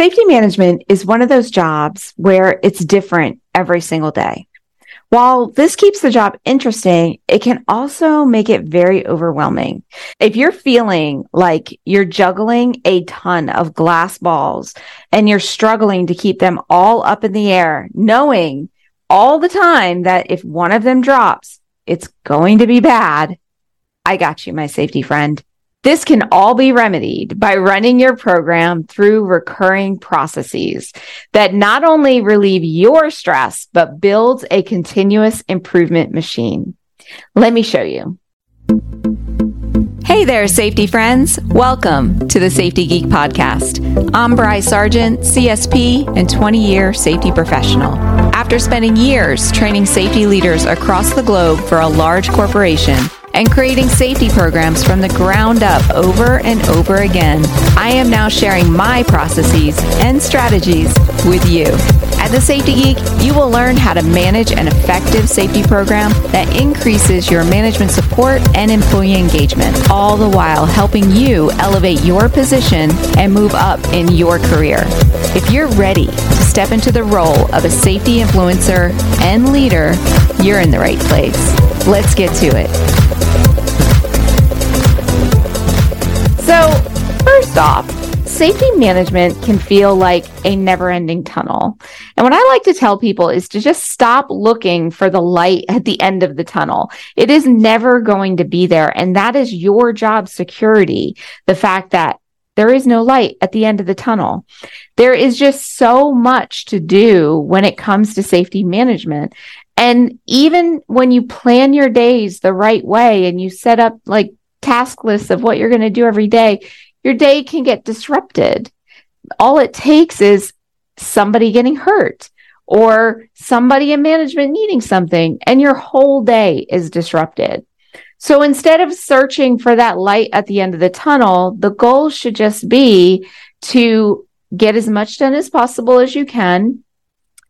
Safety management is one of those jobs where it's different every single day. While this keeps the job interesting, it can also make it very overwhelming. If you're feeling like you're juggling a ton of glass balls and you're struggling to keep them all up in the air, knowing all the time that if one of them drops, it's going to be bad. I got you, my safety friend. This can all be remedied by running your program through recurring processes that not only relieve your stress, but builds a continuous improvement machine. Let me show you. Hey there, safety friends. Welcome to the Safety Geek Podcast. I'm Bry Sargent, CSP and 20 year safety professional. After spending years training safety leaders across the globe for a large corporation, and creating safety programs from the ground up over and over again. I am now sharing my processes and strategies with you. At The Safety Geek, you will learn how to manage an effective safety program that increases your management support and employee engagement, all the while helping you elevate your position and move up in your career. If you're ready to step into the role of a safety influencer and leader, you're in the right place. Let's get to it. So, first off, safety management can feel like a never ending tunnel. And what I like to tell people is to just stop looking for the light at the end of the tunnel. It is never going to be there. And that is your job security. The fact that there is no light at the end of the tunnel. There is just so much to do when it comes to safety management. And even when you plan your days the right way and you set up like task list of what you're going to do every day, your day can get disrupted. All it takes is somebody getting hurt or somebody in management needing something, and your whole day is disrupted. So instead of searching for that light at the end of the tunnel, the goal should just be to get as much done as possible as you can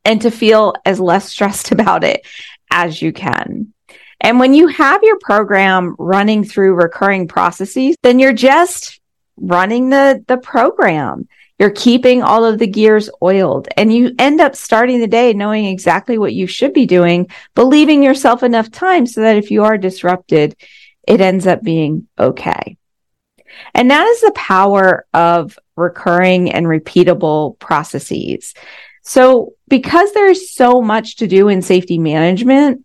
and to feel as less stressed about it as you can. And when you have your program running through recurring processes, then you're just running the, the program. You're keeping all of the gears oiled and you end up starting the day knowing exactly what you should be doing, believing yourself enough time so that if you are disrupted, it ends up being okay. And that is the power of recurring and repeatable processes. So because there's so much to do in safety management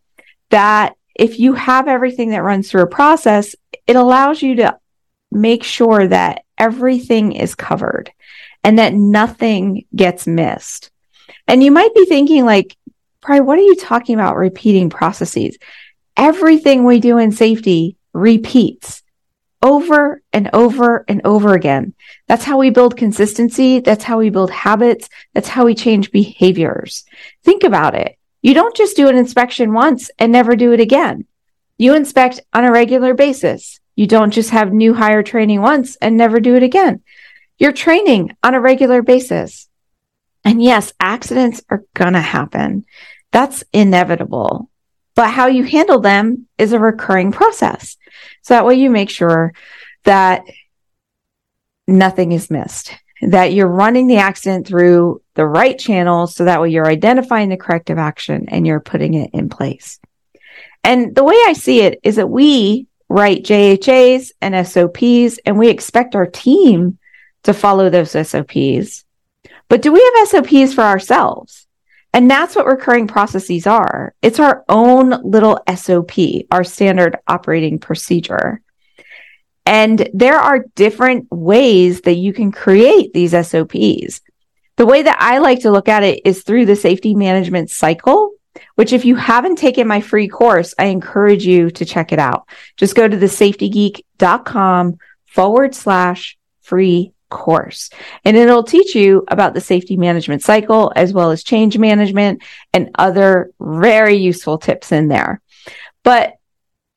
that if you have everything that runs through a process, it allows you to make sure that everything is covered and that nothing gets missed. And you might be thinking like, Bry, what are you talking about repeating processes? Everything we do in safety repeats over and over and over again. That's how we build consistency. That's how we build habits. That's how we change behaviors. Think about it. You don't just do an inspection once and never do it again. You inspect on a regular basis. You don't just have new hire training once and never do it again. You're training on a regular basis. And yes, accidents are going to happen. That's inevitable. But how you handle them is a recurring process. So that way you make sure that nothing is missed that you're running the accident through the right channels so that way you're identifying the corrective action and you're putting it in place. And the way I see it is that we write JHAs and SOPs and we expect our team to follow those SOPs. But do we have SOPs for ourselves? And that's what recurring processes are. It's our own little SOP, our standard operating procedure. And there are different ways that you can create these SOPs. The way that I like to look at it is through the safety management cycle, which if you haven't taken my free course, I encourage you to check it out. Just go to the safetygeek.com forward slash free course and it'll teach you about the safety management cycle as well as change management and other very useful tips in there. But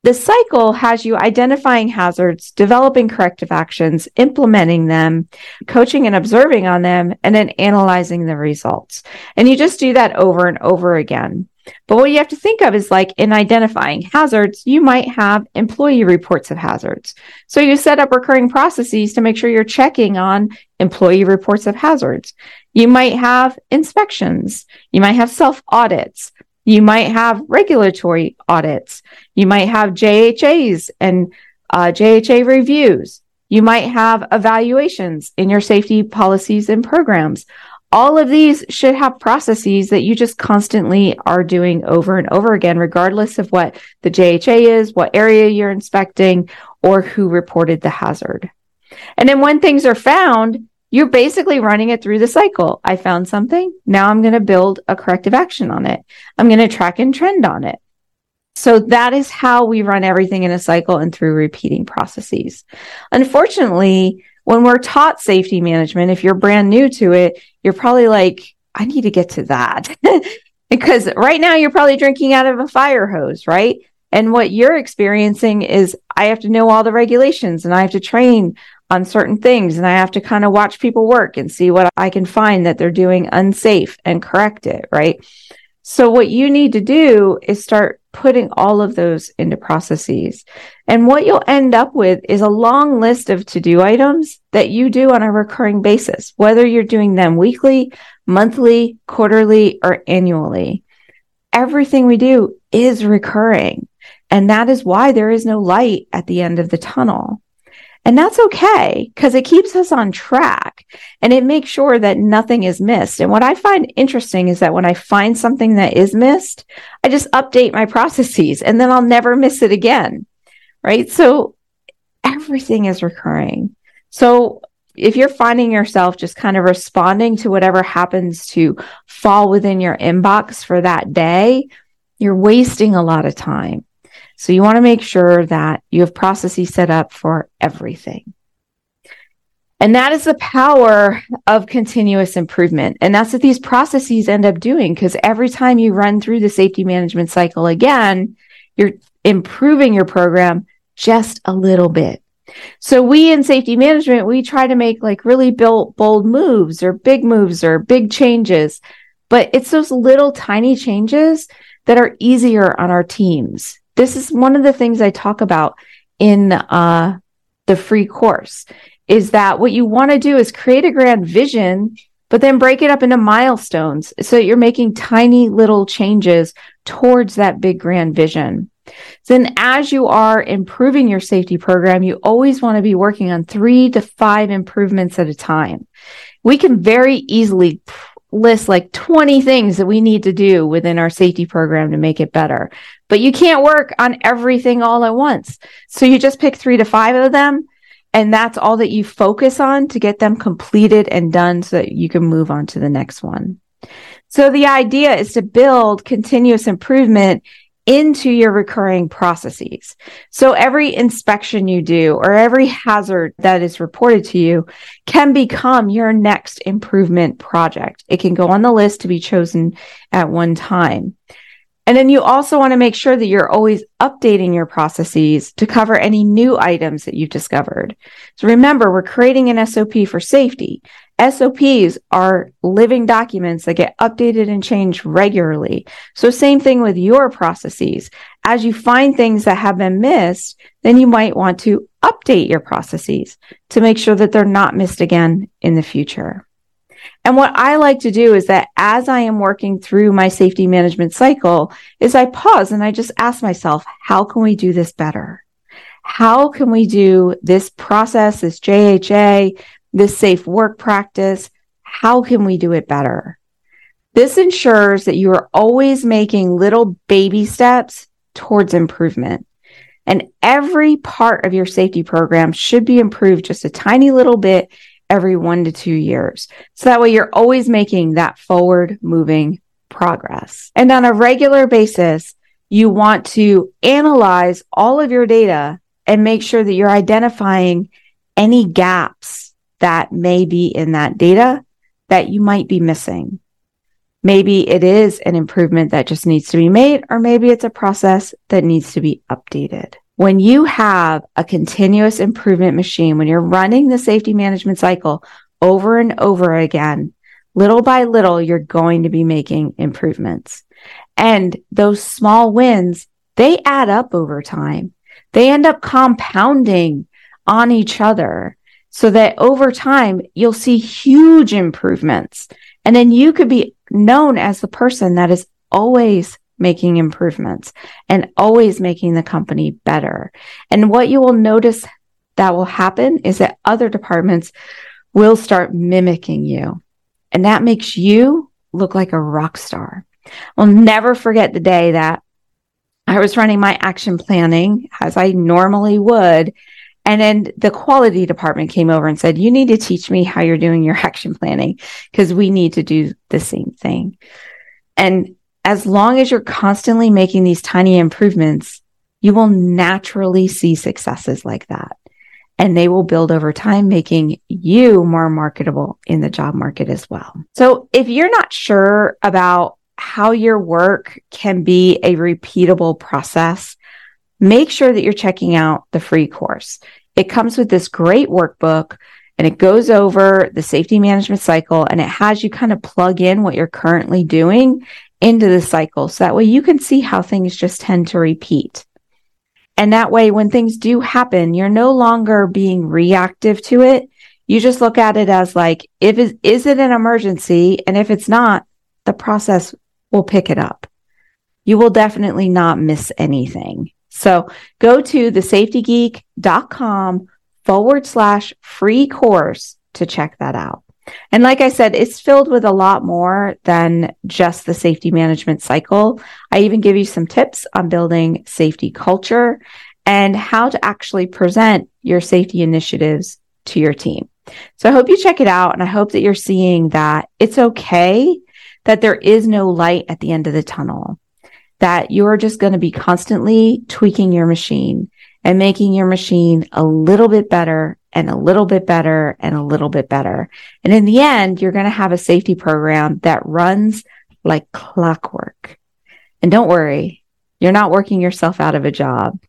the cycle has you identifying hazards, developing corrective actions, implementing them, coaching and observing on them, and then analyzing the results. And you just do that over and over again. But what you have to think of is like in identifying hazards, you might have employee reports of hazards. So you set up recurring processes to make sure you're checking on employee reports of hazards. You might have inspections. You might have self audits. You might have regulatory audits. You might have JHAs and uh, JHA reviews. You might have evaluations in your safety policies and programs. All of these should have processes that you just constantly are doing over and over again, regardless of what the JHA is, what area you're inspecting, or who reported the hazard. And then when things are found, you're basically running it through the cycle. I found something. Now I'm going to build a corrective action on it. I'm going to track and trend on it. So that is how we run everything in a cycle and through repeating processes. Unfortunately, when we're taught safety management, if you're brand new to it, you're probably like, I need to get to that. because right now you're probably drinking out of a fire hose, right? And what you're experiencing is I have to know all the regulations and I have to train on certain things and I have to kind of watch people work and see what I can find that they're doing unsafe and correct it, right? So what you need to do is start putting all of those into processes. And what you'll end up with is a long list of to-do items that you do on a recurring basis, whether you're doing them weekly, monthly, quarterly, or annually. Everything we do is recurring. And that is why there is no light at the end of the tunnel. And that's okay because it keeps us on track and it makes sure that nothing is missed. And what I find interesting is that when I find something that is missed, I just update my processes and then I'll never miss it again. Right. So everything is recurring. So if you're finding yourself just kind of responding to whatever happens to fall within your inbox for that day, you're wasting a lot of time. So you want to make sure that you have processes set up for everything. And that is the power of continuous improvement. And that's what these processes end up doing because every time you run through the safety management cycle again, you're improving your program just a little bit. So we in safety management, we try to make like really built bold moves or big moves or big changes, but it's those little tiny changes that are easier on our teams this is one of the things I talk about in uh, the free course is that what you want to do is create a grand vision, but then break it up into milestones so that you're making tiny little changes towards that big grand vision. Then, as you are improving your safety program, you always want to be working on three to five improvements at a time. We can very easily list like 20 things that we need to do within our safety program to make it better. But you can't work on everything all at once. So you just pick three to five of them. And that's all that you focus on to get them completed and done so that you can move on to the next one. So the idea is to build continuous improvement into your recurring processes. So every inspection you do or every hazard that is reported to you can become your next improvement project. It can go on the list to be chosen at one time. And then you also want to make sure that you're always updating your processes to cover any new items that you've discovered. So remember, we're creating an SOP for safety. SOPs are living documents that get updated and changed regularly. So same thing with your processes. As you find things that have been missed, then you might want to update your processes to make sure that they're not missed again in the future. And what I like to do is that as I am working through my safety management cycle is I pause and I just ask myself, how can we do this better? How can we do this process, this JHA, this safe work practice? How can we do it better? This ensures that you are always making little baby steps towards improvement. And every part of your safety program should be improved just a tiny little bit every one to two years. So that way you're always making that forward moving progress. And on a regular basis, you want to analyze all of your data and make sure that you're identifying any gaps that may be in that data that you might be missing. Maybe it is an improvement that just needs to be made, or maybe it's a process that needs to be updated when you have a continuous improvement machine, when you're running the safety management cycle over and over again, little by little, you're going to be making improvements. And those small wins, they add up over time. They end up compounding on each other. So that over time you'll see huge improvements. And then you could be known as the person that is always making improvements and always making the company better. And what you will notice that will happen is that other departments will start mimicking you. And that makes you look like a rock star. I'll never forget the day that I was running my action planning as I normally would. And then the quality department came over and said, You need to teach me how you're doing your action planning because we need to do the same thing. And as long as you're constantly making these tiny improvements, you will naturally see successes like that. And they will build over time, making you more marketable in the job market as well. So if you're not sure about how your work can be a repeatable process, make sure that you're checking out the free course. It comes with this great workbook and it goes over the safety management cycle and it has you kind of plug in what you're currently doing into the cycle. So that way you can see how things just tend to repeat. And that way, when things do happen, you're no longer being reactive to it. You just look at it as like, if it, is it an emergency? And if it's not, the process will pick it up. You will definitely not miss anything. So go to thesafetygeek.com forward slash free course to check that out. And like I said, it's filled with a lot more than just the safety management cycle. I even give you some tips on building safety culture and how to actually present your safety initiatives to your team. So I hope you check it out and I hope that you're seeing that it's okay that there is no light at the end of the tunnel, that you're just going to be constantly tweaking your machine and making your machine a little bit better and a little bit better and a little bit better. And in the end, you're going to have a safety program that runs like clockwork. And don't worry, you're not working yourself out of a job.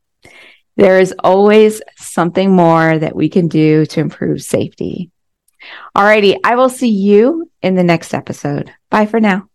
There is always something more that we can do to improve safety. Alrighty, I will see you in the next episode. Bye for now.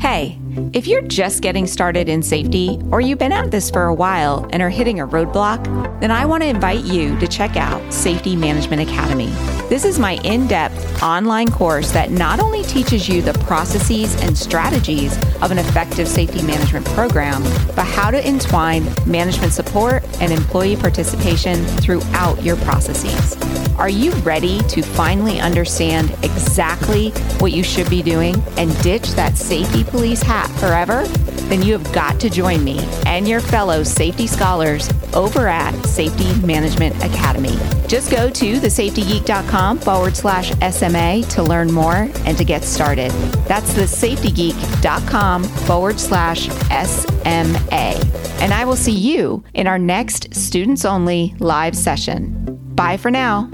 Hey, if you're just getting started in safety or you've been at this for a while and are hitting a roadblock, then I want to invite you to check out Safety Management Academy. This is my in depth online course that not only teaches you the processes and strategies of an effective safety management program, but how to entwine management support and employee participation throughout your processes. Are you ready to finally understand exactly what you should be doing and ditch that safety police hat forever? Then you have got to join me and your fellow safety scholars over at Safety Management Academy. Just go to thesafetygeek.com forward slash SMA to learn more and to get started. That's thesafetygeek.com forward slash SMA. And I will see you in our next students only live session. Bye for now.